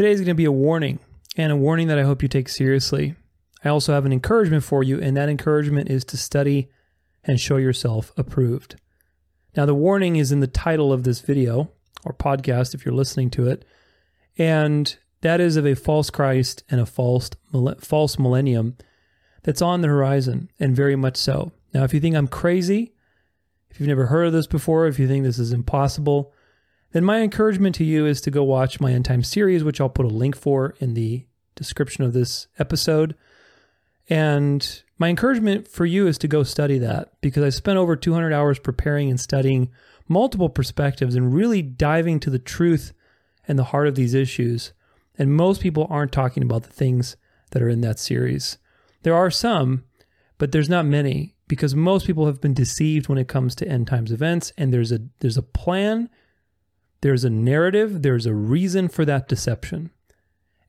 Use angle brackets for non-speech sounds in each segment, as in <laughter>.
Today is going to be a warning, and a warning that I hope you take seriously. I also have an encouragement for you, and that encouragement is to study and show yourself approved. Now, the warning is in the title of this video or podcast if you're listening to it, and that is of a false Christ and a false false millennium that's on the horizon, and very much so. Now, if you think I'm crazy, if you've never heard of this before, if you think this is impossible, then my encouragement to you is to go watch my end time series, which I'll put a link for in the description of this episode. And my encouragement for you is to go study that because I spent over 200 hours preparing and studying multiple perspectives and really diving to the truth and the heart of these issues. And most people aren't talking about the things that are in that series. There are some, but there's not many because most people have been deceived when it comes to end times events and there's a there's a plan, there's a narrative, there's a reason for that deception.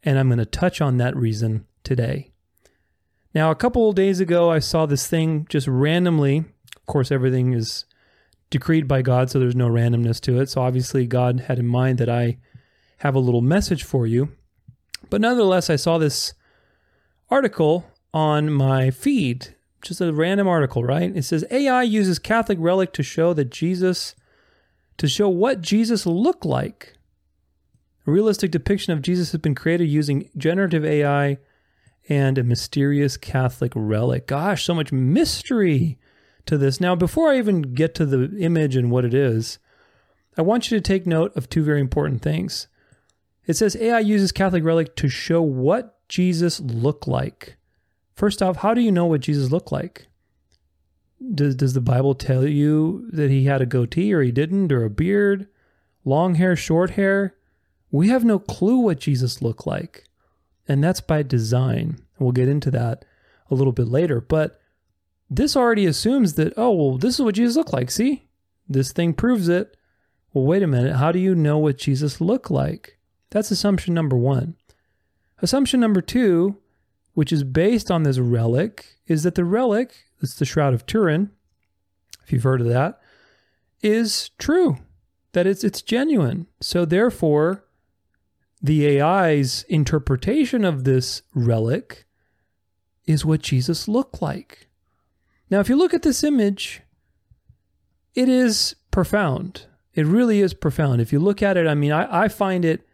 And I'm going to touch on that reason today. Now, a couple of days ago I saw this thing just randomly. Of course, everything is decreed by God, so there's no randomness to it. So obviously God had in mind that I have a little message for you. But nonetheless, I saw this article on my feed just a random article, right? It says AI uses Catholic relic to show that Jesus, to show what Jesus looked like. A realistic depiction of Jesus has been created using generative AI and a mysterious Catholic relic. Gosh, so much mystery to this. Now, before I even get to the image and what it is, I want you to take note of two very important things. It says AI uses Catholic relic to show what Jesus looked like. First off, how do you know what Jesus looked like? Does, does the Bible tell you that he had a goatee or he didn't, or a beard, long hair, short hair? We have no clue what Jesus looked like. And that's by design. We'll get into that a little bit later. But this already assumes that, oh, well, this is what Jesus looked like. See? This thing proves it. Well, wait a minute. How do you know what Jesus looked like? That's assumption number one. Assumption number two which is based on this relic, is that the relic, it's the Shroud of Turin, if you've heard of that, is true, that it's it's genuine. So therefore, the AI's interpretation of this relic is what Jesus looked like. Now, if you look at this image, it is profound. It really is profound. If you look at it, I mean, I, I find it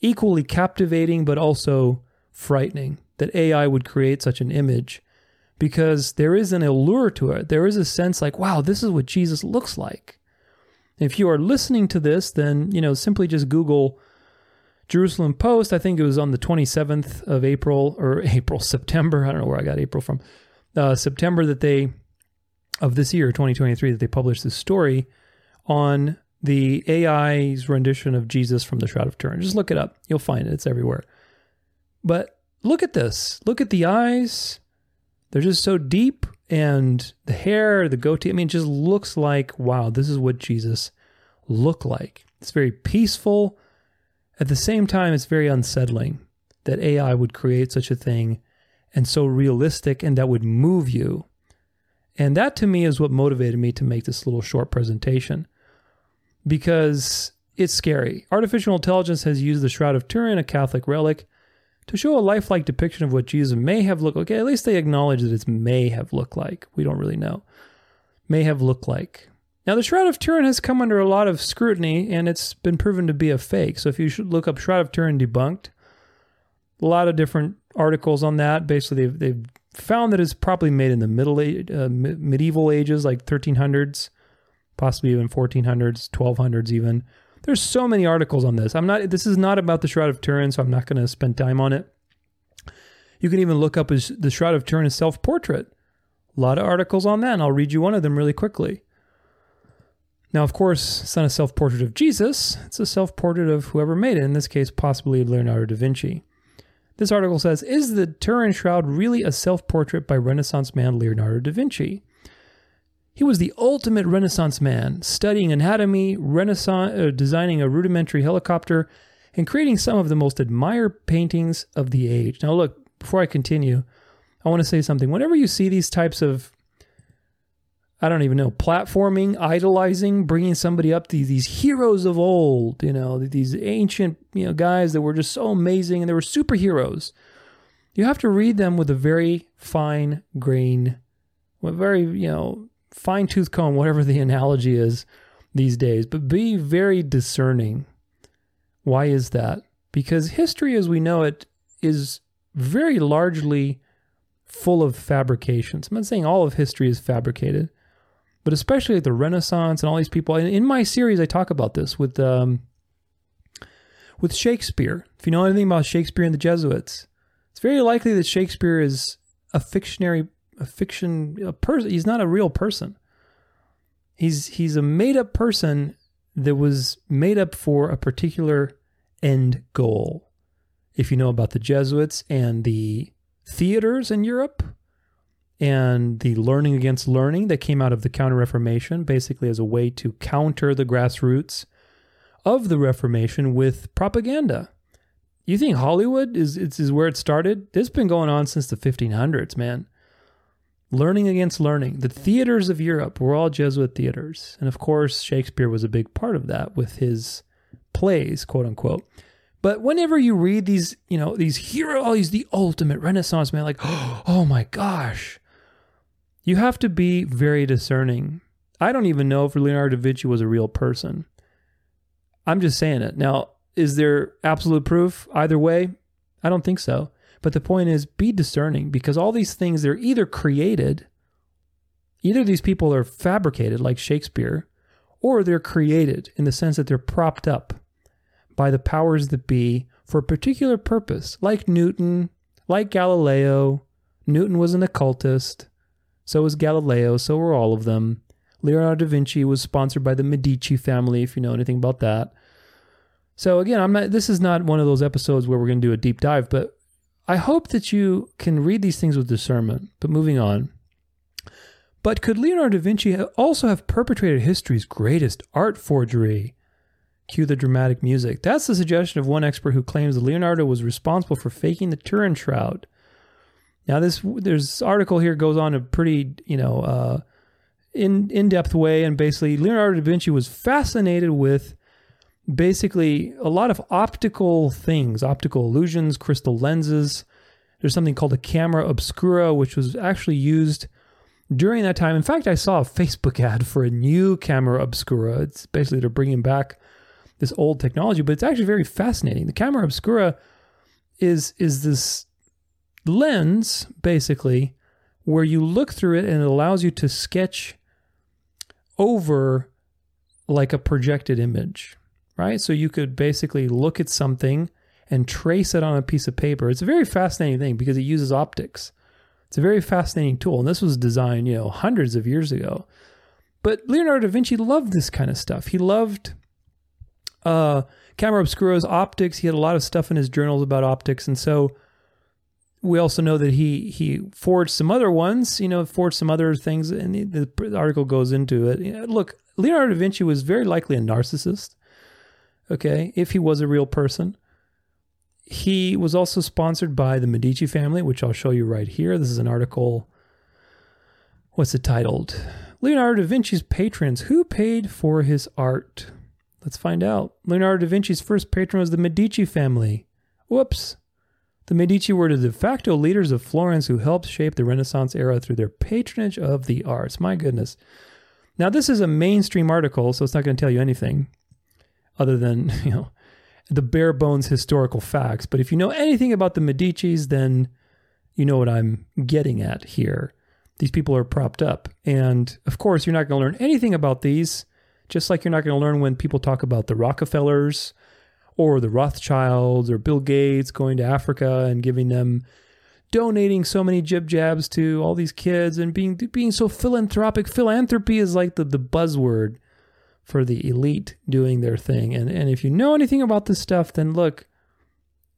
equally captivating, but also frightening that AI would create such an image because there is an allure to it. There is a sense like, wow, this is what Jesus looks like. If you are listening to this, then, you know, simply just Google Jerusalem Post. I think it was on the 27th of April or <laughs> April, September. I don't know where I got April from. Uh, September that they, of this year, 2023, that they published this story on the AI's rendition of Jesus from the Shroud of Turin. Just look it up. You'll find it. It's everywhere. But look at this. Look at the eyes. They're just so deep. And the hair, the goatee, I mean, it just looks like, wow, this is what Jesus looked like. It's very peaceful. At the same time, it's very unsettling that AI would create such a thing and so realistic and that would move you. And that to me is what motivated me to make this little short presentation because it's scary. Artificial intelligence has used the Shroud of Turin, a Catholic relic, to show a lifelike depiction of what Jesus may have looked like. At least they acknowledge that it may have looked like. We don't really know. May have looked like. Now, the Shroud of Turin has come under a lot of scrutiny and it's been proven to be a fake. So, if you should look up Shroud of Turin debunked, a lot of different articles on that. Basically, they've, they've found that it's probably made in the middle uh, medieval ages, like 1300s, possibly even 1400s, 1200s, even. There's so many articles on this. I'm not. This is not about the Shroud of Turin, so I'm not going to spend time on it. You can even look up as the Shroud of Turin self portrait. A lot of articles on that, and I'll read you one of them really quickly. Now, of course, it's not a self portrait of Jesus, it's a self portrait of whoever made it, in this case, possibly Leonardo da Vinci. This article says Is the Turin Shroud really a self portrait by Renaissance man Leonardo da Vinci? He was the ultimate Renaissance man, studying anatomy, Renaissance, uh, designing a rudimentary helicopter, and creating some of the most admired paintings of the age. Now, look, before I continue, I want to say something. Whenever you see these types of I don't even know, platforming, idolizing, bringing somebody up these these heroes of old, you know, these ancient, you know, guys that were just so amazing and they were superheroes. You have to read them with a very fine grain, with very, you know, fine tooth comb, whatever the analogy is these days, but be very discerning. Why is that? Because history as we know it is very largely full of fabrications. I'm not saying all of history is fabricated, but especially the Renaissance and all these people. In my series, I talk about this with um, with Shakespeare. If you know anything about Shakespeare and the Jesuits, it's very likely that Shakespeare is a fictionary, a fiction, a person. He's not a real person. He's he's a made up person that was made up for a particular end goal. If you know about the Jesuits and the theaters in Europe, and the learning against learning that came out of the Counter Reformation, basically as a way to counter the grassroots of the Reformation with propaganda. You think Hollywood is, is, is where it started? This has been going on since the 1500s, man. Learning against learning. The theaters of Europe were all Jesuit theaters. And of course, Shakespeare was a big part of that with his plays, quote unquote. But whenever you read these, you know, these hero, he's the ultimate Renaissance man, like, <gasps> oh my gosh, you have to be very discerning. I don't even know if Leonardo da Vinci was a real person. I'm just saying it. Now, is there absolute proof either way? I don't think so. But the point is be discerning because all these things they're either created, either these people are fabricated like Shakespeare, or they're created in the sense that they're propped up by the powers that be for a particular purpose, like Newton, like Galileo. Newton was an occultist. So was Galileo. So were all of them. Leonardo da Vinci was sponsored by the Medici family, if you know anything about that. So again, I'm not. This is not one of those episodes where we're going to do a deep dive, but I hope that you can read these things with discernment. But moving on. But could Leonardo da Vinci also have perpetrated history's greatest art forgery? Cue the dramatic music. That's the suggestion of one expert who claims that Leonardo was responsible for faking the Turin shroud. Now, this there's article here goes on a pretty you know uh, in in depth way, and basically Leonardo da Vinci was fascinated with basically a lot of optical things, optical illusions, crystal lenses. There's something called a camera obscura, which was actually used during that time. In fact, I saw a Facebook <laughs> ad for a new camera obscura. It's basically they're bringing back this old technology, but it's actually very fascinating. The camera obscura is is this lens, basically, where you look through it and it allows you to sketch over like a projected image, right? So you could basically look at something and trace it on a piece of paper. It's a very fascinating thing because it uses optics. It's a very fascinating tool. And this was designed, you know, hundreds of years ago. But Leonardo da Vinci loved this kind of stuff. He loved uh, camera obscura's optics. He had a lot of stuff in his journals about optics. And so we also know that he he forged some other ones, you know, forged some other things, and the, the article goes into it. Look, Leonardo da Vinci was very likely a narcissist. Okay, if he was a real person, he was also sponsored by the Medici family, which I'll show you right here. This is an article. What's it titled? Leonardo da Vinci's patrons. Who paid for his art? Let's find out. Leonardo da Vinci's first patron was the Medici family. Whoops. The Medici were the de facto leaders of Florence who helped shape the Renaissance era through their patronage of the arts. My goodness. Now, this is a mainstream article, so it's not going to tell you anything other than, <laughs> you know, the bare bones historical facts. But if you know anything about the Medicis, then you know what I'm getting at here. These people are propped up. And of course, you're not going to learn anything about these, just like you're not going to learn when people talk about the Rockefellers or the Rothschilds or Bill Gates going to Africa and giving them donating so many jib jabs to all these kids and being being so philanthropic. Philanthropy is like the, the buzzword for the elite doing their thing. And and if you know anything about this stuff, then look,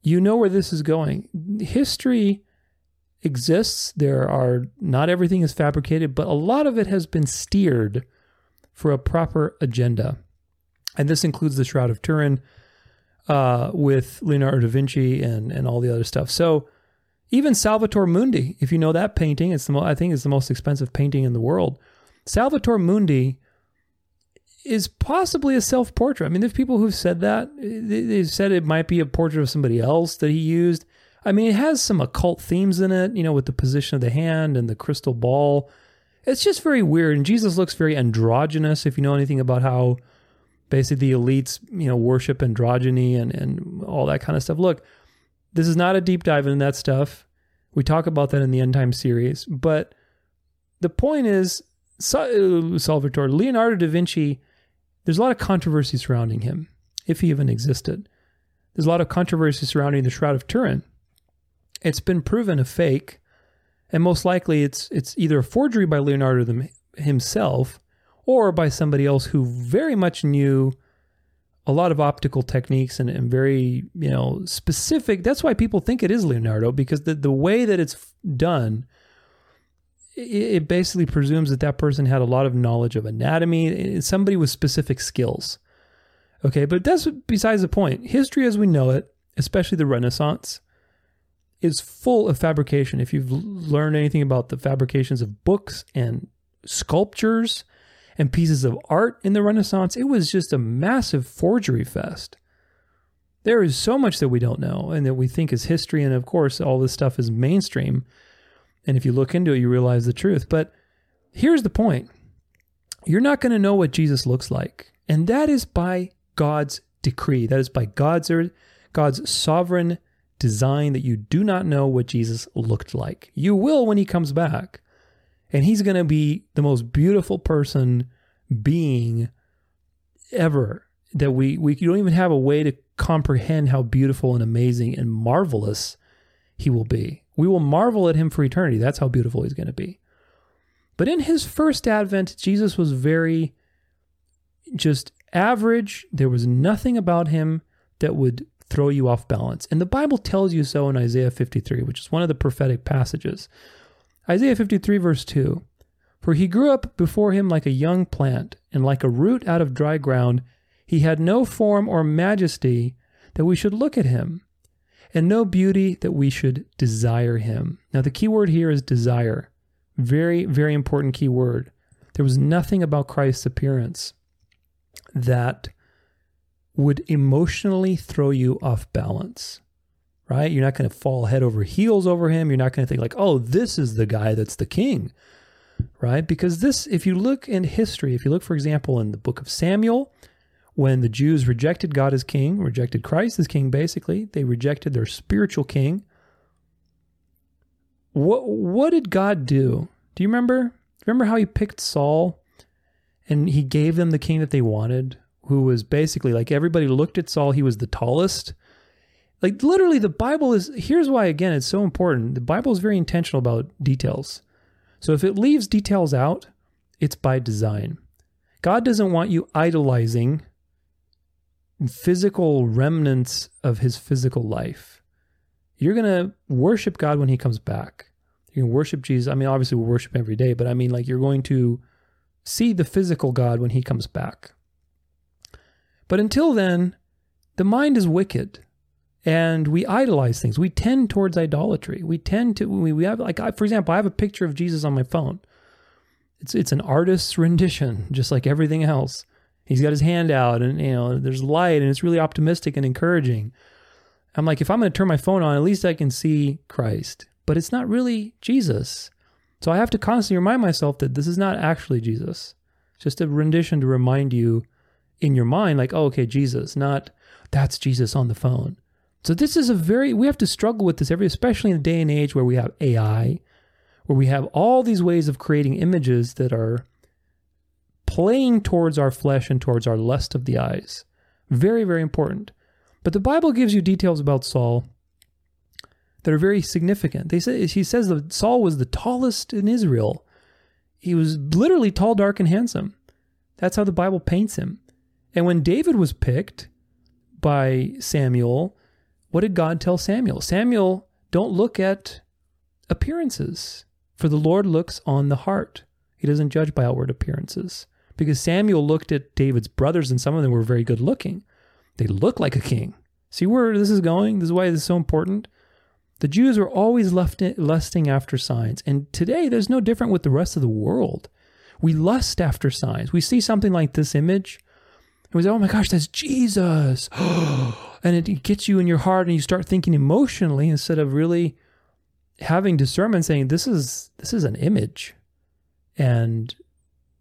you know where this is going. History exists. There are not everything is fabricated, but a lot of it has been steered for a proper agenda. And this includes the Shroud of Turin, uh, with Leonardo da Vinci and and all the other stuff. So even Salvator Mundi, if you know that painting, it's the mo- I think it's the most expensive painting in the world. Salvator Mundi is possibly a self portrait. I mean, there's people who've said that. They've said it might be a portrait of somebody else that he used. I mean, it has some occult themes in it, you know, with the position of the hand and the crystal ball. It's just very weird. And Jesus looks very androgynous, if you know anything about how basically the elites, you know, worship androgyny and, and all that kind of stuff. Look, this is not a deep dive into that stuff. We talk about that in the End Time series. But the point is, uh, Salvatore, Leonardo da Vinci, there's a lot of controversy surrounding him, if he even existed. There's a lot of controversy surrounding the Shroud of Turin. It's been proven a fake, and most likely it's it's either a forgery by Leonardo himself or by somebody else who very much knew a lot of optical techniques and, and very you know specific. That's why people think it is Leonardo because the the way that it's done it basically presumes that that person had a lot of knowledge of anatomy, somebody with specific skills. Okay, but that's besides the point. History as we know it, especially the Renaissance, is full of fabrication. If you've learned anything about the fabrications of books and sculptures and pieces of art in the Renaissance, it was just a massive forgery fest. There is so much that we don't know and that we think is history. And of course, all this stuff is mainstream. And if you look into it, you realize the truth. But here's the point you're not going to know what Jesus looks like. And that is by God's decree. That is by God's, er, God's sovereign design that you do not know what Jesus looked like. You will when he comes back. And he's going to be the most beautiful person being ever that we we don't even have a way to comprehend how beautiful and amazing and marvelous he will be. We will marvel at him for eternity. That's how beautiful he's going to be. But in his first advent, Jesus was very just average. There was nothing about him that would throw you off balance. And the Bible tells you so in Isaiah 53, which is one of the prophetic passages. Isaiah 53, verse 2 For he grew up before him like a young plant, and like a root out of dry ground. He had no form or majesty that we should look at him, and no beauty that we should desire him. Now, the key word here is desire. Very, very important key word. There was nothing about Christ's appearance that would emotionally throw you off balance, right? You're not going to fall head over heels over him. You're not going to think, like, oh, this is the guy that's the king, right? Because this, if you look in history, if you look, for example, in the book of Samuel, when the Jews rejected God as king, rejected Christ as king, basically, they rejected their spiritual king. What what did God do? Do you remember? Remember how he picked Saul and he gave them the king that they wanted, who was basically like everybody looked at Saul, he was the tallest. Like literally the Bible is here's why again it's so important. The Bible is very intentional about details. So if it leaves details out, it's by design. God doesn't want you idolizing physical remnants of his physical life. You're going to worship God when he comes back. Going to worship Jesus. I mean, obviously, we worship every day, but I mean, like, you're going to see the physical God when he comes back. But until then, the mind is wicked and we idolize things. We tend towards idolatry. We tend to, we, we have, like, I, for example, I have a picture of Jesus on my phone. It's, it's an artist's <laughs> rendition, just like everything else. He's got his hand out and, you know, there's light and it's really optimistic and encouraging. I'm like, if I'm going to turn my phone on, at least I can see Christ. But it's not really Jesus. So I have to constantly remind myself that this is not actually Jesus. It's just a rendition to remind you in your mind, like, oh, okay, Jesus, not that's Jesus on the phone. So this is a very we have to struggle with this every especially in the day and age where we have AI, where we have all these ways of creating images that are playing towards our flesh and towards our lust of the eyes. Very, very important. But the Bible gives you details about Saul that are very significant. They say he says that Saul was the tallest in Israel. He was literally tall, dark, and handsome. That's how the Bible paints him. And when David was picked by Samuel, what did God tell Samuel? Samuel, don't look at appearances, for the Lord looks on the heart. He doesn't judge by outward appearances because Samuel looked at David's brothers and some of them were very good looking. They look like a king. See where this is going? This is why this is so important. The Jews were always lusting after signs. And today, there's no different with the rest of the world. We lust after signs. We see something like this image, and we say, "Oh my gosh, that's Jesus!" <gasps> and it gets you in your heart, and you start thinking emotionally instead of really having discernment, saying, "This is this is an image," and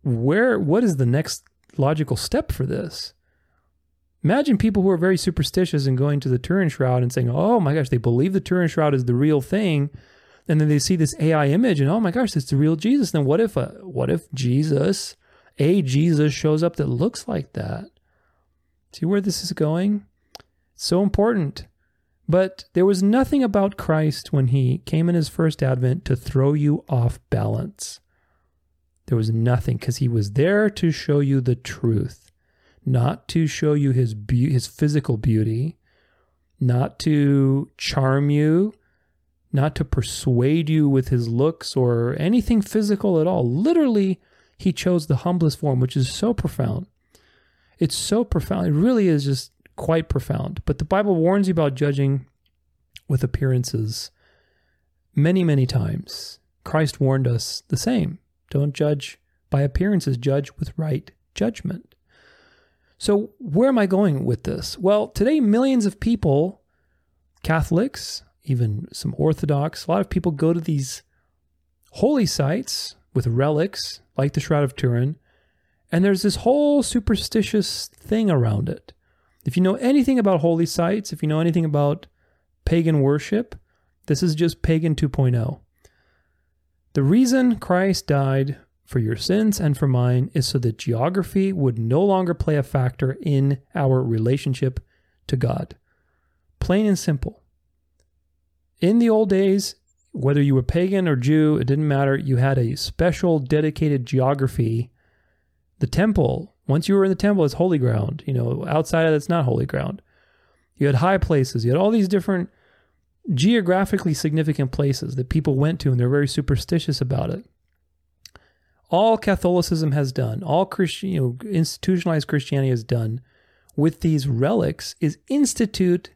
where what is the next logical step for this? Imagine people who are very superstitious and going to the Turin Shroud and saying, "Oh my gosh, they believe the Turin Shroud is the real thing," and then they see this AI image and, "Oh my gosh, it's the real Jesus." Then what if a, what if Jesus, a Jesus, shows up that looks like that? See where this is going? It's so important. But there was nothing about Christ when he came in his first advent to throw you off balance. There was nothing because he was there to show you the truth not to show you his be- his physical beauty, not to charm you, not to persuade you with his looks or anything physical at all. Literally, he chose the humblest form, which is so profound. It's so profound. It really is just quite profound. But the Bible warns you about judging with appearances many, many times. Christ warned us the same. Don't judge by appearances, judge with right judgment. So, where am I going with this? Well, today, millions of people, Catholics, even some Orthodox, a lot of people go to these holy sites with relics like the Shroud of Turin, and there's this whole superstitious thing around it. If you know anything about holy sites, if you know anything about pagan worship, this is just pagan 2.0. The reason Christ died for your sins and for mine is so that geography would no longer play a factor in our relationship to God. Plain and simple. In the old days, whether you were pagan or Jew, it didn't matter. You had a special dedicated geography. The temple, once you were in the temple, it's holy ground. You know, outside of it's not holy ground. You had high places. You had all these different geographically significant places that people went to, and they're very superstitious about it all Catholicism has done, all Christian, you know, institutionalized Christianity has done with these relics is institute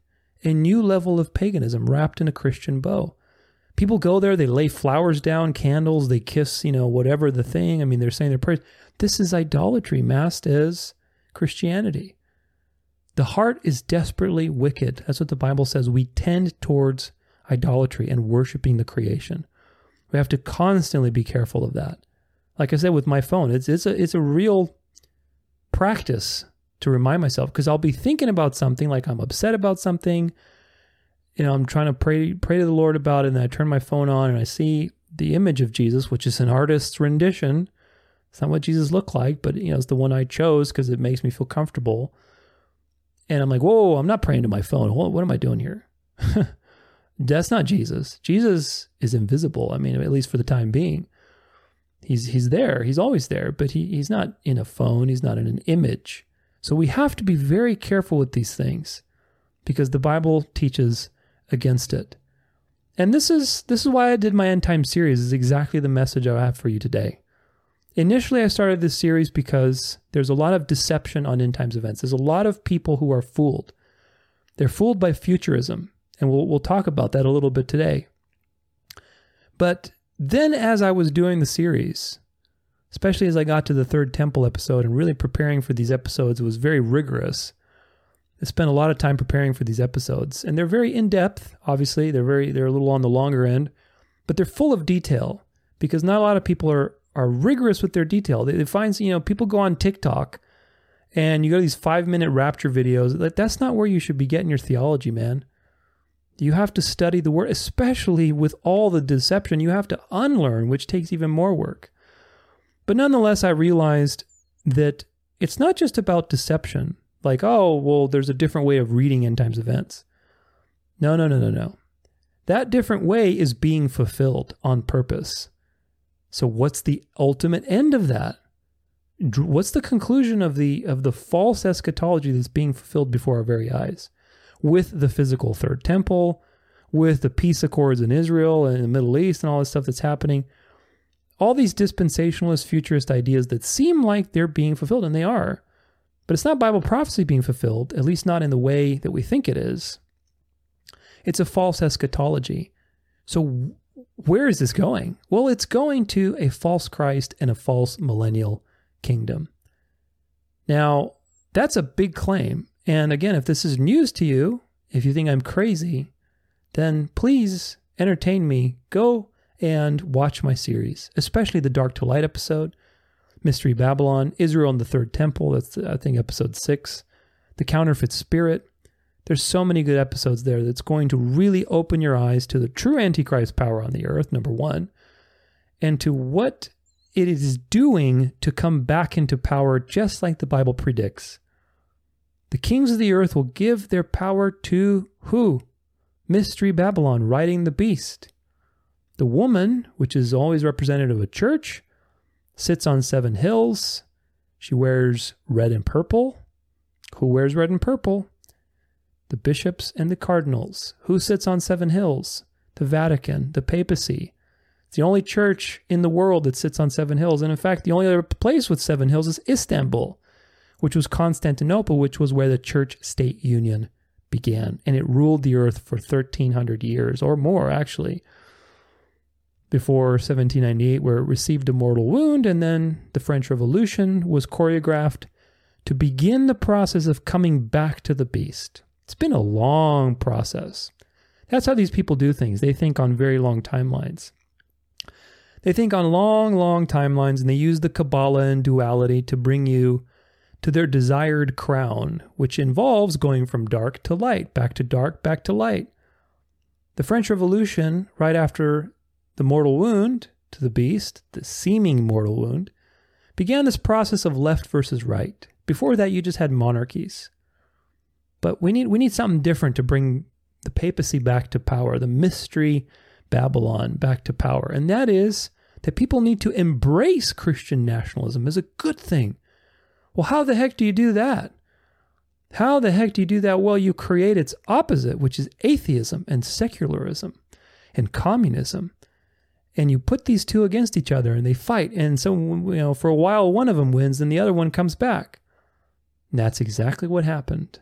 a new level of paganism wrapped in a Christian bow. People go there, they lay flowers down, candles, they kiss, you know, whatever the thing. I mean, they're saying their prayers. This is idolatry masked as Christianity. The heart is desperately wicked. That's what the Bible says. We tend towards idolatry and worshiping the creation. We have to constantly be careful of that like I said with my phone, it's it's a it's a real practice to remind myself because I'll be thinking about something like I'm upset about something. You know, I'm trying to pray pray to the Lord about it, and I turn my phone on and I see the image of Jesus, which is an artist's rendition. It's not what Jesus looked like, but you know, it's the one I chose because it makes me feel comfortable. And I'm like, whoa, I'm not praying to my phone. What, what am I doing here? <laughs> That's not Jesus. Jesus is invisible. I mean, at least for the time being. He's he's there. He's always there, but he, he's not in a phone. He's not in an image. So we have to be very careful with these things because the Bible teaches against it. And this is this is why I did my end time series is exactly the message I have for you today. Initially I started this series because there's a lot of deception on end times events. There's a lot of people who are fooled. They're fooled by futurism, and we'll we'll talk about that a little bit today. But then, as I was doing the series, especially as I got to the third temple episode and really preparing for these episodes, was very rigorous. I spent a lot of time preparing for these episodes, and they're very in depth. Obviously, they're very they're a little on the longer end, but they're full of detail because not a lot of people are are rigorous with their detail. They, they find you know people go on TikTok and you go to these five minute rapture videos. Like that's not where you should be getting your theology, man. You have to study the word, especially with all the deception. You have to unlearn, which takes even more work. But nonetheless, I realized that it's not just about deception. Like, oh, well, there's a different way of reading end times events. No, no, no, no, no. That different way is being fulfilled on purpose. So, what's the ultimate end of that? What's the conclusion of the of the false eschatology that's being fulfilled before our very eyes? with the physical third temple, with the peace accords in Israel and the Middle East and all this stuff that's happening. All these dispensationalist, futurist ideas that seem like they're being fulfilled, and they are. But it's not Bible prophecy being fulfilled, at least not in the way that we think it is. It's a false eschatology. So, where is this going? Well, it's going to a false Christ and a false millennial kingdom. Now, that's a big claim. And again, if this is news to you, if you think I'm crazy, then please entertain me. Go and watch my series, especially the Dark to Light episode, Mystery Babylon, Israel and the Third Temple. That's, I think, episode six, The Counterfeit Spirit. There's so many good episodes there that's going to really open your eyes to the true Antichrist power on the earth, number one, and to what it is doing to come back into power just like the Bible predicts. The kings of the earth will give their power to who? Mystery Babylon, riding the beast. The woman, which is always representative of a church, sits on seven hills. She wears red and purple. Who wears red and purple? The bishops and the cardinals. Who sits on seven hills? The Vatican, the papacy. It's the only church in the world that sits on seven hills. And in fact, the only other place with seven hills is Istanbul, which was Constantinople, which was where the church state union began. And it ruled the earth for 1300 years or more, actually, before 1798, where it received a mortal wound. And then the French Revolution was choreographed to begin the process of coming back to the beast. It's been a long process. That's how these people do things. They think on very long timelines. They think on long, long timelines and they use the Kabbalah and duality to bring you to their desired crown, which involves going from dark to light, back to dark, back to light. The French Revolution, right after the mortal wound to the beast, the seeming mortal wound, began this process of left versus right. Before that, you just had monarchies. But we need we need something different to bring the papacy back to power, the mystery Babylon back to power. And that is that people need to embrace Christian nationalism as a good thing. Well, how the heck do you do that? How the heck do you do that? Well, you create its opposite, which is atheism and secularism and communism. And you put these two against each other and they fight. And so, you know, for a while, one of them wins and the other one comes back. And that's exactly what happened.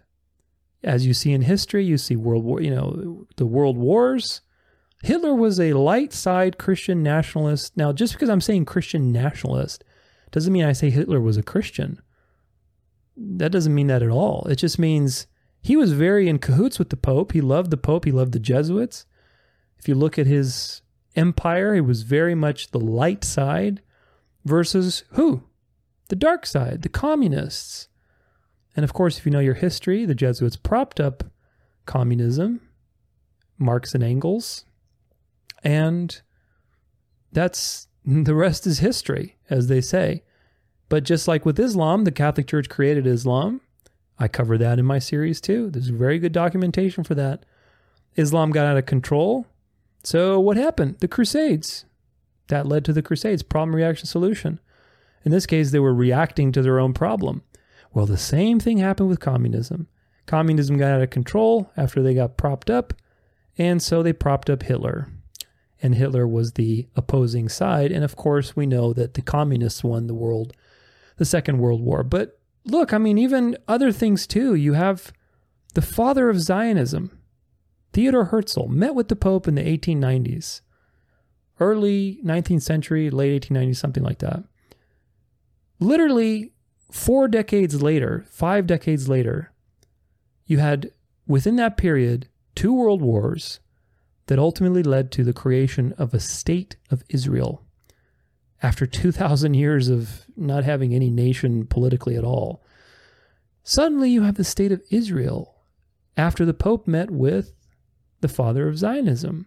As you see in history, you see World War, you know, the world wars, Hitler was a light side Christian nationalist. Now, just because I'm saying Christian nationalist doesn't mean I say Hitler was a Christian. That doesn't mean that at all. It just means he was very in cahoots with the Pope. He loved the Pope, he loved the Jesuits. If you look at his empire, he was very much the light side versus who? The dark side, the communists. And of course, if you know your history, the Jesuits propped up communism, Marx and Engels, and that's <laughs> the rest is history, as they say. But just like with Islam, the Catholic Church created Islam. I cover that in my series too. There's very good documentation for that. Islam got out of control. So what happened? The Crusades. That led to the Crusades, problem, reaction, solution. In this case, they were reacting to their own problem. Well, the same thing happened with communism. Communism got out of control after they got propped up, and so they propped up Hitler and Hitler was the opposing side. And of course, we know that the communists won the world, the Second World War. But look, I mean, even other things too. You have the father of Zionism, Theodor Herzl, met with the Pope in the 1890s, early 19th century, late 1890s, something like that. Literally four decades later, five decades later, you had within that period two world wars that ultimately led to the creation of a state of Israel after 2,000 years of not having any nation politically at all. Suddenly, you have the state of Israel after the Pope met with the father of Zionism.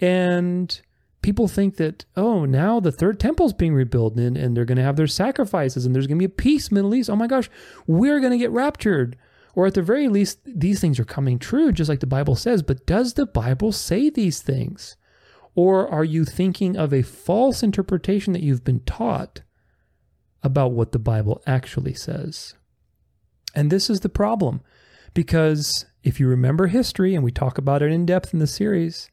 And people think that, oh, now the third temple is being rebuilt and, and they're going to have their sacrifices and there's going to be a peace, Middle East. Oh my gosh, we're going to get raptured. Or at the very least, these things are coming true, just like the Bible says. But does the Bible say these things? Or are you thinking of a false interpretation that you've been taught about what the Bible actually says? And this is the problem, because if you remember history, and we talk about it in depth in the series,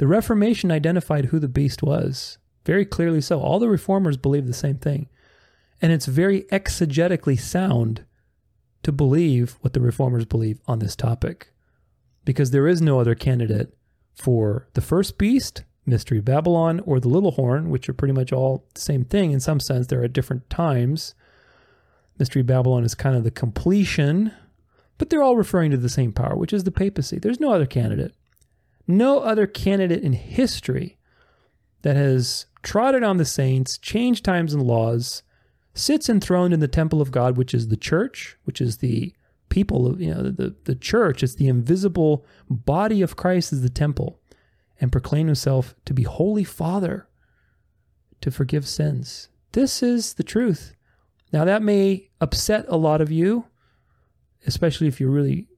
the Reformation identified who the beast was. Very clearly so. All the reformers believe the same thing. And it's very exegetically sound to believe what the reformers believe on this topic because there is no other candidate for the first beast, Mystery Babylon or the Little Horn, which are pretty much all the same thing in some sense. They're at different times. Mystery Babylon is kind of the completion, but they're all referring to the same power, which is the papacy. There's no other candidate. No other candidate in history that has trodden on the saints, changed times and laws, sits enthroned in the temple of God, which is the church, which is the people of, you know, the, the church. It's the invisible body of Christ is the temple, and proclaim himself to be Holy Father, to forgive sins. This is the truth. Now that may upset a lot of you, especially if you're really,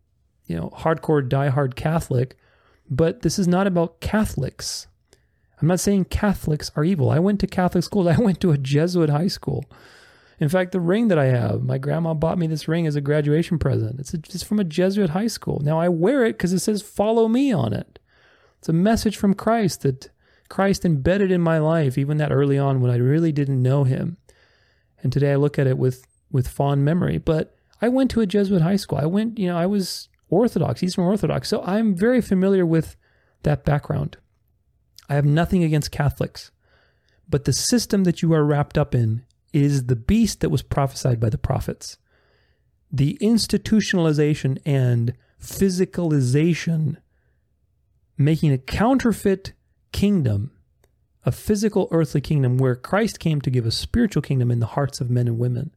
you know, hardcore diehard Catholic, but this is not about Catholics. I'm not saying Catholics are evil. I went to Catholic school. <laughs> I went to a Jesuit high school. In fact, the ring that I have, my grandma bought me this ring as a graduation present. It's, a, it's from a Jesuit high school. Now I wear it because it says "Follow me" on it. It's a message from Christ that Christ embedded in my life, even that early on when I really didn't know Him. And today I look at it with with fond memory. But I went to a Jesuit high school. I went, you know, I was Orthodox, Eastern Orthodox, so I'm very familiar with that background. I have nothing against Catholics, but the system that you are wrapped up in is the beast that was prophesied by the prophets. The institutionalization and physicalization, making a counterfeit kingdom, a physical earthly kingdom where Christ came to give a spiritual kingdom in the hearts of men and women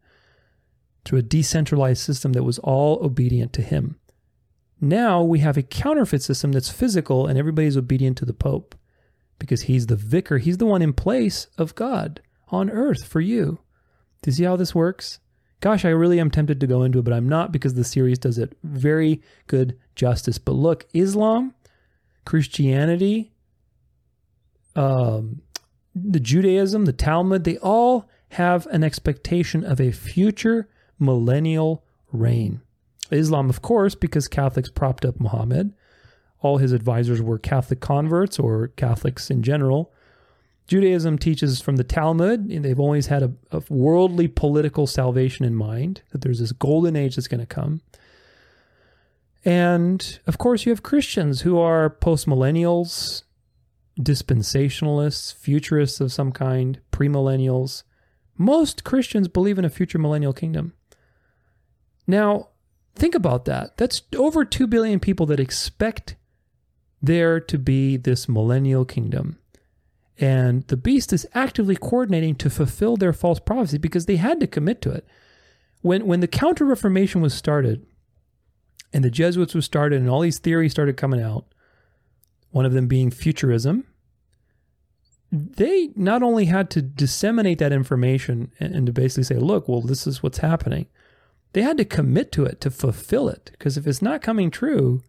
through a decentralized system that was all obedient to him. Now we have a counterfeit system that's physical and everybody's obedient to the Pope because he's the vicar. He's the one in place of God on earth for you. Do you see how this works? Gosh, I really am tempted to go into it, but I'm not because the series does it very good justice. But look, Islam, Christianity, um, the Judaism, the Talmud, they all have an expectation of a future millennial reign. Islam, of course, because Catholics propped up Muhammad all his advisors were Catholic converts or Catholics in general. Judaism teaches from the Talmud, and they've always had a, a worldly political salvation in mind, that there's this golden age that's going to come. And of course, you have Christians who are postmillennials, dispensationalists, futurists of some kind, premillennials. Most Christians believe in a future millennial kingdom. Now, think about that. That's over 2 billion people that expect there to be this millennial kingdom. And the beast is actively coordinating to fulfill their false prophecy because they had to commit to it. When, when the Counter Reformation was started and the Jesuits were started and all these theories started coming out, one of them being futurism, they not only had to disseminate that information and, and to basically say, look, well, this is what's happening, they had to commit to it to fulfill it. Because if it's not coming true,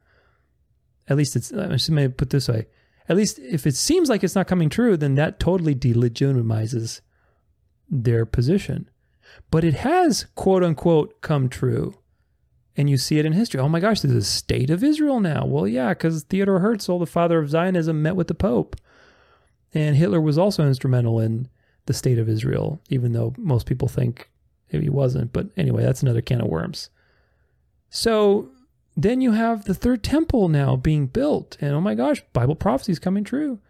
at least it's, going to put this way. At least if it seems like it's not coming true, then that totally delegitimizes their position. But it has, quote unquote, come true. And you see it in history. Oh my gosh, there's a state of Israel now. Well, yeah, because Theodore Herzl, the father of Zionism, met with the Pope. And Hitler was also instrumental in the state of Israel, even though most people think he wasn't. But anyway, that's another can of worms. So then you have the third temple now being built. And oh my gosh, Bible prophecy is coming true.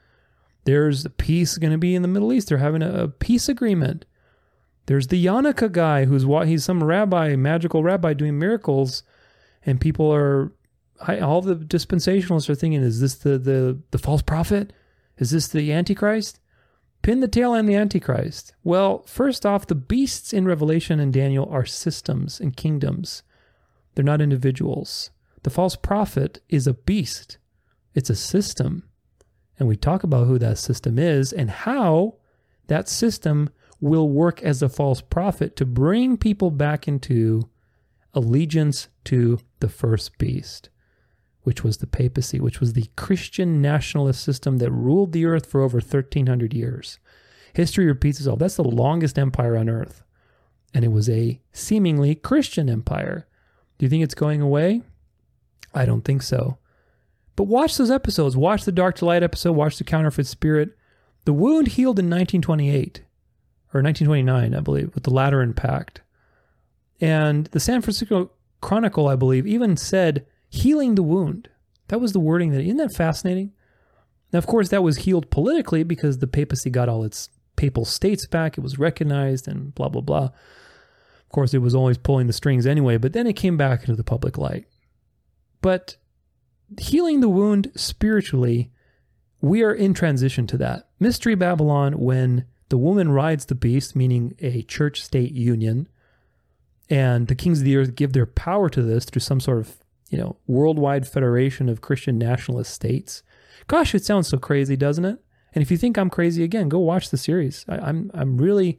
There's peace going to be in the Middle East. They're having a, peace agreement. There's the Yanuka guy who's he's some rabbi, magical rabbi doing miracles, and people are all the dispensationalists are thinking, is this the the the false prophet? Is this the Antichrist? Pin the tail on the Antichrist. Well, first off, the beasts in Revelation and Daniel are systems and kingdoms. They're not individuals. The false prophet is a beast, it's a system. And we talk about who that system is and how that system will work as a false prophet to bring people back into allegiance to the first beast, which was the papacy, which was the Christian nationalist system that ruled the earth for over 1300 years. History repeats itself. That's the longest empire on earth. And it was a seemingly Christian empire. Do you think it's going away? I don't think so. But watch those episodes. Watch the Dark to Light episode. Watch the Counterfeit Spirit. The wound healed in 1928 or 1929, I believe, with the Lateran Pact. And the San Francisco Chronicle, I believe, even said healing the wound. That was the wording that isn't that fascinating? Now, of course, that was healed politically because the papacy got all its papal states back. It was recognized and blah, blah, blah. Of course, it was always pulling the strings anyway, but then it came back into the public light. But healing the wound spiritually, we are in transition to that. Mystery Babylon, when the woman rides the beast, meaning a church state union, and the kings of the earth give their power to this through some sort of you know worldwide federation of Christian nationalist states. Gosh, it sounds so crazy, doesn't it? And if you think I'm crazy again, go watch the series. I, I'm I'm really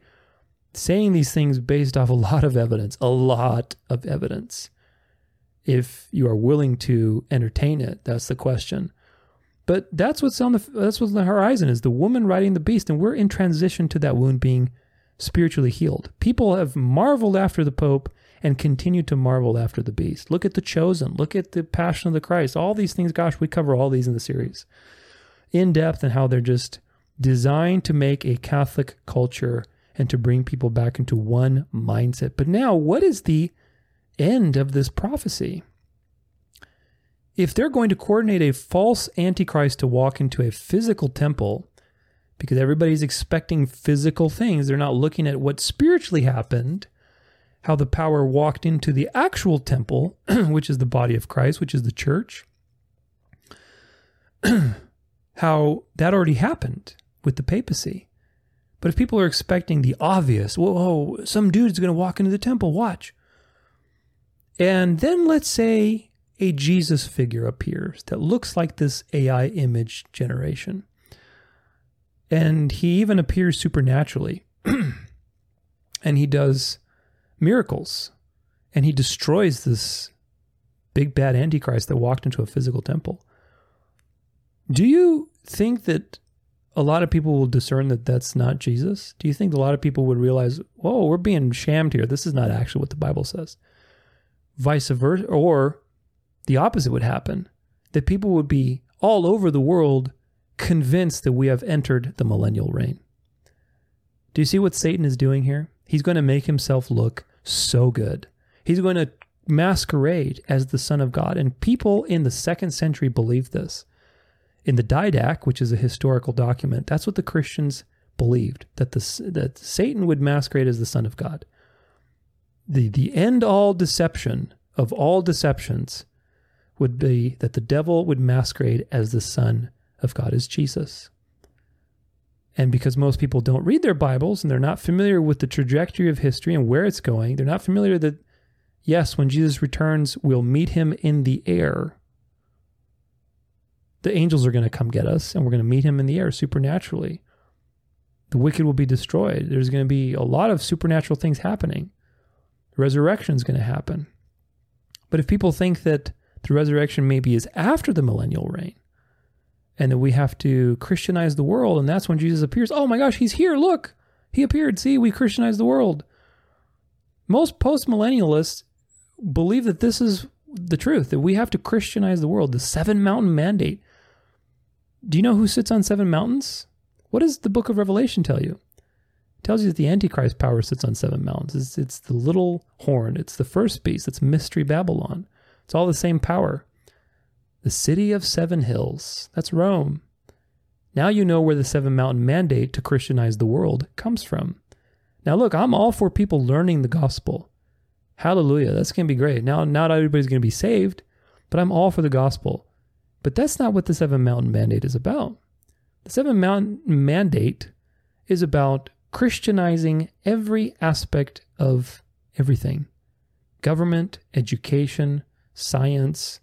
saying these things based off a lot of evidence, a lot of evidence. If you are willing to entertain it, that's the question. But that's what's on the that's what's on the horizon is the woman riding the beast, and we're in transition to that wound being spiritually healed. People have marveled after the Pope and continue to marvel after the beast. Look at the chosen, look at the passion of the Christ, all these things. Gosh, we cover all these in the series in depth and how they're just designed to make a Catholic culture and to bring people back into one mindset. But now, what is the end of this prophecy? If they're going to coordinate a false antichrist to walk into a physical temple, because everybody's expecting physical things. They're not looking at what spiritually happened, how the power walked into the actual temple, <clears throat> which is the body of Christ, which is the church. <clears throat> how that already happened with the papacy. But if people are expecting the obvious, whoa, some dude's going to walk into the temple, watch. And then let's say a Jesus figure appears that looks like this AI image generation. And he even appears supernaturally. <clears throat> and he does miracles. And he destroys this big bad antichrist that walked into a physical temple. Do you think that a lot of people will discern that that's not Jesus? Do you think a lot of people would realize, whoa, we're being shammed here? This is not actually what the Bible says. Vice versa, or the opposite would happen that people would be all over the world convinced that we have entered the millennial reign. Do you see what Satan is doing here? He's going to make himself look so good. He's going to masquerade as the Son of God. And people in the second century believed this. In the Didache, which is a historical document, that's what the Christians believed that the that Satan would masquerade as the Son of God. The the end all deception of all deceptions would be that the devil would masquerade as the Son of God as Jesus. And because most people don't read their Bibles and they're not familiar with the trajectory of history and where it's going, they're not familiar that, yes, when Jesus returns, we'll meet him in the air. The angels are going to come get us and we're going to meet him in the air supernaturally. The wicked will be destroyed. There's going to be a lot of supernatural things happening. The resurrection is going to happen. But if people think that the resurrection maybe is after the millennial reign, and that we have to Christianize the world. And that's when Jesus appears. Oh my gosh, he's here. Look, he appeared. See, we Christianized the world. Most postmillennialists believe that this is the truth, that we have to Christianize the world, the seven mountain mandate. Do you know who sits on seven mountains? What does the book of Revelation tell you? It tells you that the Antichrist power sits on seven mountains. It's, it's the little horn, it's the first beast, it's Mystery Babylon. It's all the same power. The city of seven hills. That's Rome. Now you know where the seven mountain mandate to Christianize the world comes from. Now look, I'm all for people learning the gospel. Hallelujah. That's going to be great. Now not everybody's going to be saved, but I'm all for the gospel. But that's not what the seven mountain mandate is about. The seven mountain mandate is about Christianizing every aspect of everything government, education, science,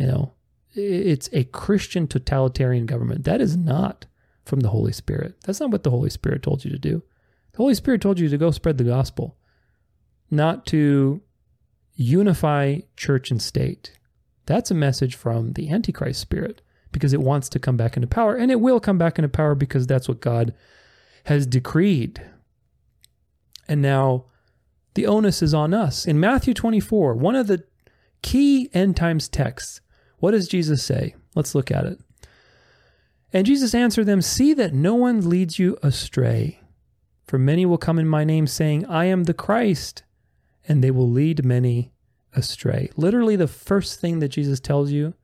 you know, it's a Christian totalitarian government. That is not from the Holy Spirit. That's not what the Holy Spirit told you to do. The Holy Spirit told you to go spread the gospel, not to unify church and state. That's a message from the Antichrist spirit because it wants to come back into power, and it will come back into power because that's what God has decreed. And now the onus is on us. In Matthew 24, one of the key end times texts what does Jesus say? Let's look at it. And Jesus answered them, See that no one leads you astray. For many will come in my name, saying, I am the Christ, and they will lead many astray. Literally, the first thing that Jesus tells you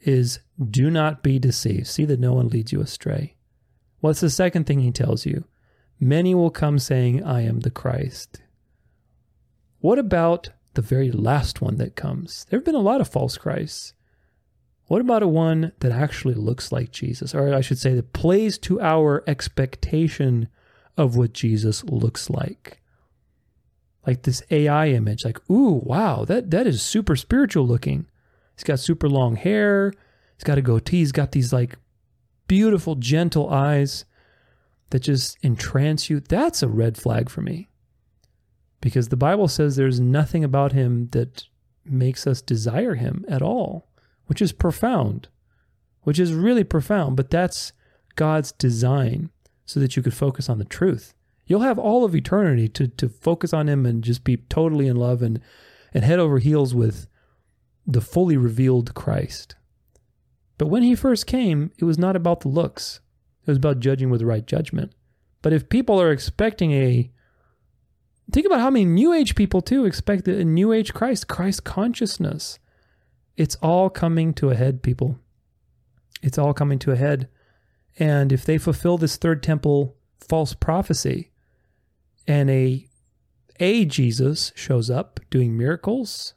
is do not be deceived. See that no one leads you astray. What's the second thing he tells you? Many will come saying, I am the Christ. What about the very last one that comes? There have been a lot of false Christs. What about a one that actually looks like Jesus? Or I should say, that plays to our expectation of what Jesus looks like. Like this AI image, like, ooh, wow, that, that is super spiritual looking. He's got super long hair. He's got a goatee. He's got these like beautiful, gentle eyes that just entrance you. That's a red flag for me. Because the Bible says there's nothing about him that makes us desire him at all which is profound, which is really profound, but that's God's design so that you could focus on the truth. You'll have all of eternity to, to focus on Him and just be totally in love and, and head over heels with the fully revealed Christ. But when He first came, it was not about the looks, it was about judging with the right judgment. But if people are expecting a Think about how many New Age people too expect a New Age Christ, Christ consciousness. It's all coming to a head, people. It's all coming to a head. And if they fulfill this third temple false prophecy and a a Jesus shows up doing miracles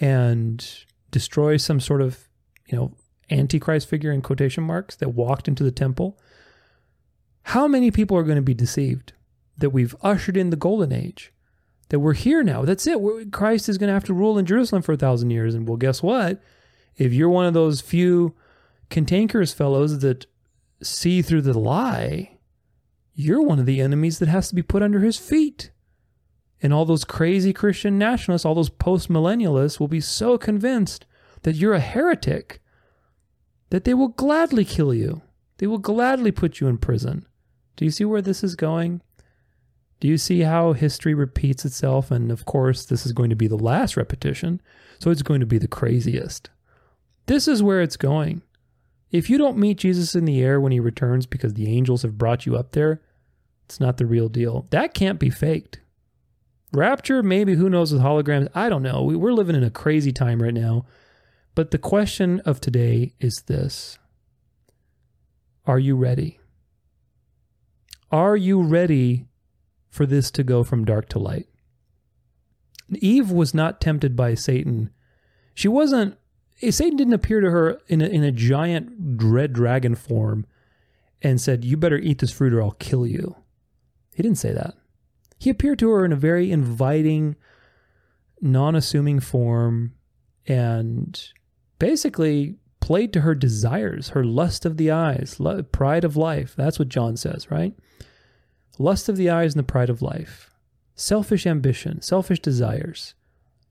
and destroys some sort of, you know, antichrist figure in quotation marks that walked into the temple, how many people are going to be deceived that we've ushered in the golden age? That we're here now. That's it. We're, Christ is going to have to rule in Jerusalem for a thousand years. And well, guess what? If you're one of those few cantankerous fellows that see through the lie, you're one of the enemies that has to be put under his feet. And all those crazy Christian nationalists, all those post millennialists will be so convinced that you're a heretic that they will gladly kill you. They will gladly put you in prison. Do you see where this is going? Do you see how history repeats itself? And of course, this is going to be the last repetition, so it's going to be the craziest. This is where it's going. If you don't meet Jesus in the air when he returns because the angels have brought you up there, it's not the real deal. That can't be faked. Rapture, maybe, who knows with holograms? I don't know. We're living in a crazy time right now. But the question of today is this Are you ready? Are you ready for this to go from dark to light. Eve was not tempted by Satan. She wasn't, Satan didn't appear to her in a, in a giant red dragon form and said, You better eat this fruit or I'll kill you. He didn't say that. He appeared to her in a very inviting, non assuming form and basically played to her desires, her lust of the eyes, pride of life. That's what John says, right? Lust of the eyes and the pride of life, selfish ambition, selfish desires.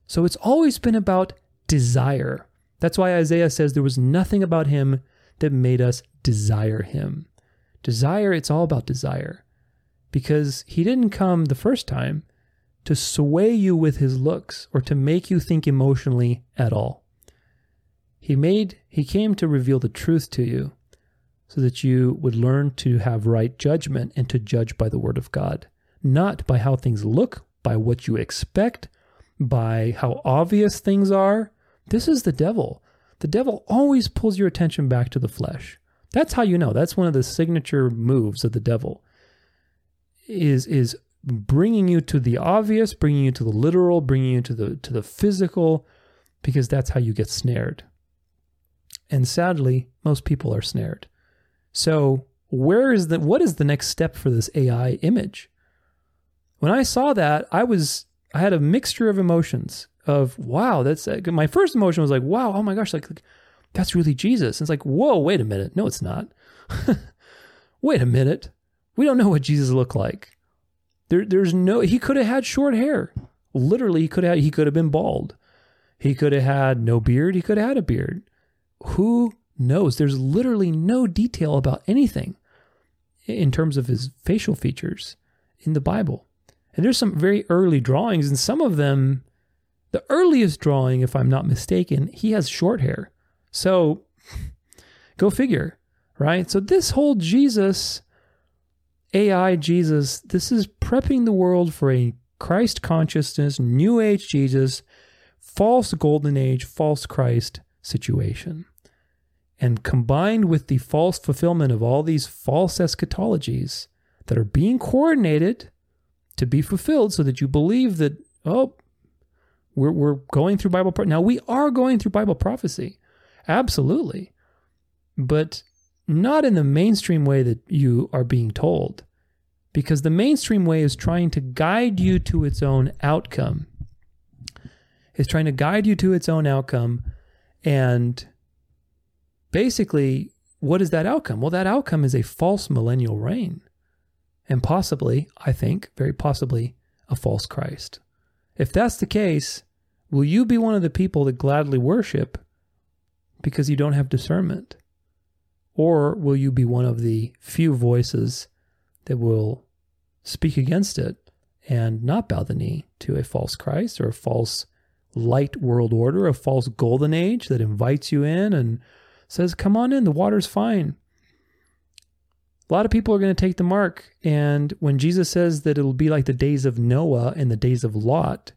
So it's always been about desire. That's why Isaiah says there was nothing about him that made us desire him. Desire, it's all about desire. Because he didn't come the first time to sway you with his looks or to make you think emotionally at all. He made he came to reveal the truth to you so that you would learn to have right judgment and to judge by the word of God, not by how things look, by what you expect, by how obvious things are. This is the devil. The devil always pulls your attention back to the flesh. That's how you know. That's one of the signature moves of the devil. Is is bringing you to the obvious, bringing you to the literal, bringing you to the to the physical because that's how you get snared. And sadly, most people are snared. So, where is the what is the next step for this AI image? When I saw that, I was I had a mixture of emotions of wow, that's my first emotion was like wow, oh my gosh, like, like that's really Jesus. And it's like whoa, wait a minute, no, it's not. <laughs> wait a minute, we don't know what Jesus looked like. There, there's no. He could have had short hair. Literally, he could have. He could have been bald. He could have had no beard. He could have had a beard. Who knows. There's literally no detail about anything in terms of his facial features in the Bible. And there's some very early drawings, and some of them, the earliest drawing, if I'm not mistaken, he has short hair. So <laughs> go figure, right? So this whole Jesus, AI Jesus, this is prepping the world for a Christ consciousness, New Age Jesus, false golden age, false Christ situation. And combined with the false fulfillment of all these false eschatologies that are being coordinated to be fulfilled so that you believe that, oh, we're, we're going through Bible. Pro- now, we are going through Bible prophecy. Absolutely. But not in the mainstream way that you are being told, because the mainstream way is trying to guide you to its own outcome. Is trying to guide you to its own outcome. And basically, what is that outcome? Well, that outcome is a false millennial reign. And possibly, I think, very possibly, a false Christ. If that's the case, will you be one of the people that gladly worship because you don't have discernment? Or will you be one of the few voices that will speak against it and not bow the knee to a false Christ or a false light world order, a false golden age that invites you in and says, Come on in, the water's fine. A lot of people are going to take the mark. And when Jesus says that it'll be like the days of Noah and the days of Lot,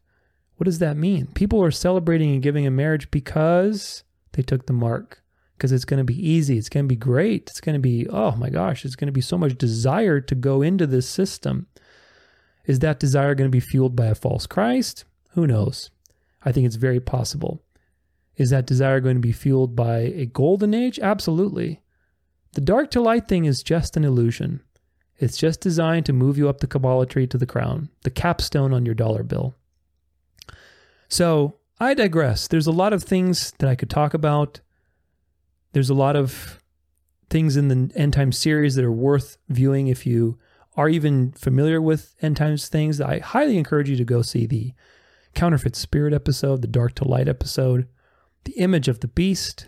what does that mean? People are celebrating and giving a marriage because they took the mark because it's going to be easy. It's going to be great. It's going to be, oh my gosh, it's going to be so much desire to go into this system. Is that desire going to be fueled by a false Christ? Who knows? I think it's very possible. Is that desire going to be fueled by a golden age? Absolutely. The dark to light thing is just an illusion. It's just designed to move you up the Kabbalah tree to the crown, the capstone on your dollar bill. So I digress. There's a lot of things that I could talk about. There's a lot of things in the end time series that are worth viewing if you are even familiar with end times things. I highly encourage you to go see the counterfeit spirit episode, the dark to light episode, the image of the beast,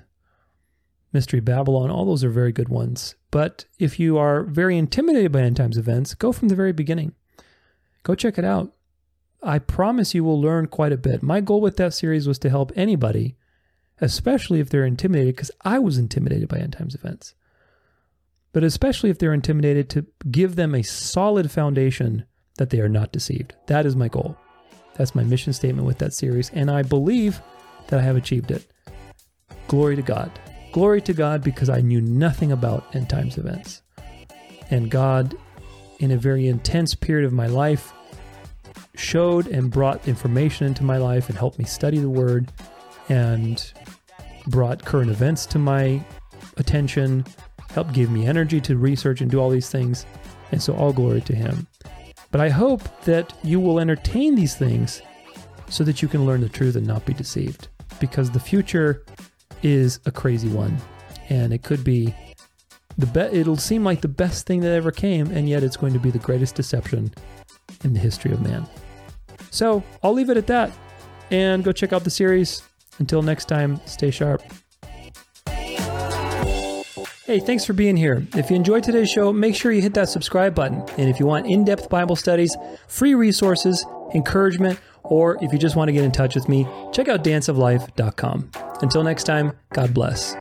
mystery Babylon. All those are very good ones. But if you are very intimidated by end times events, go from the very beginning. Go check it out. I promise you will learn quite a bit. My goal with that series was to help anybody especially if they're intimidated, because I was intimidated by end times events. But especially if they're intimidated, to give them a solid foundation that they are not deceived. That is my goal. That's my mission statement with that series, and I believe that I have achieved it. Glory to God. Glory to God because I knew nothing about end times events. And God, in a very intense period of my life, showed and brought information into my life and helped me study the Word and brought current events to my attention, helped give me energy to research and do all these things. And so all glory to him. But I hope that you will entertain these things so that you can learn the truth and not be deceived. Because the future is a crazy one. And it could be the be- it'll seem like the best thing that ever came, and yet it's going to be the greatest deception in the history of man. So I'll leave it at that and go check out the series. Until next time, stay sharp. Hey, thanks for being here. If you enjoyed today's show, make sure you hit that subscribe button. And if you want in depth Bible studies, free resources, encouragement, or if you just want to get in touch with me, check out danceoflife.com. Until next time, God bless.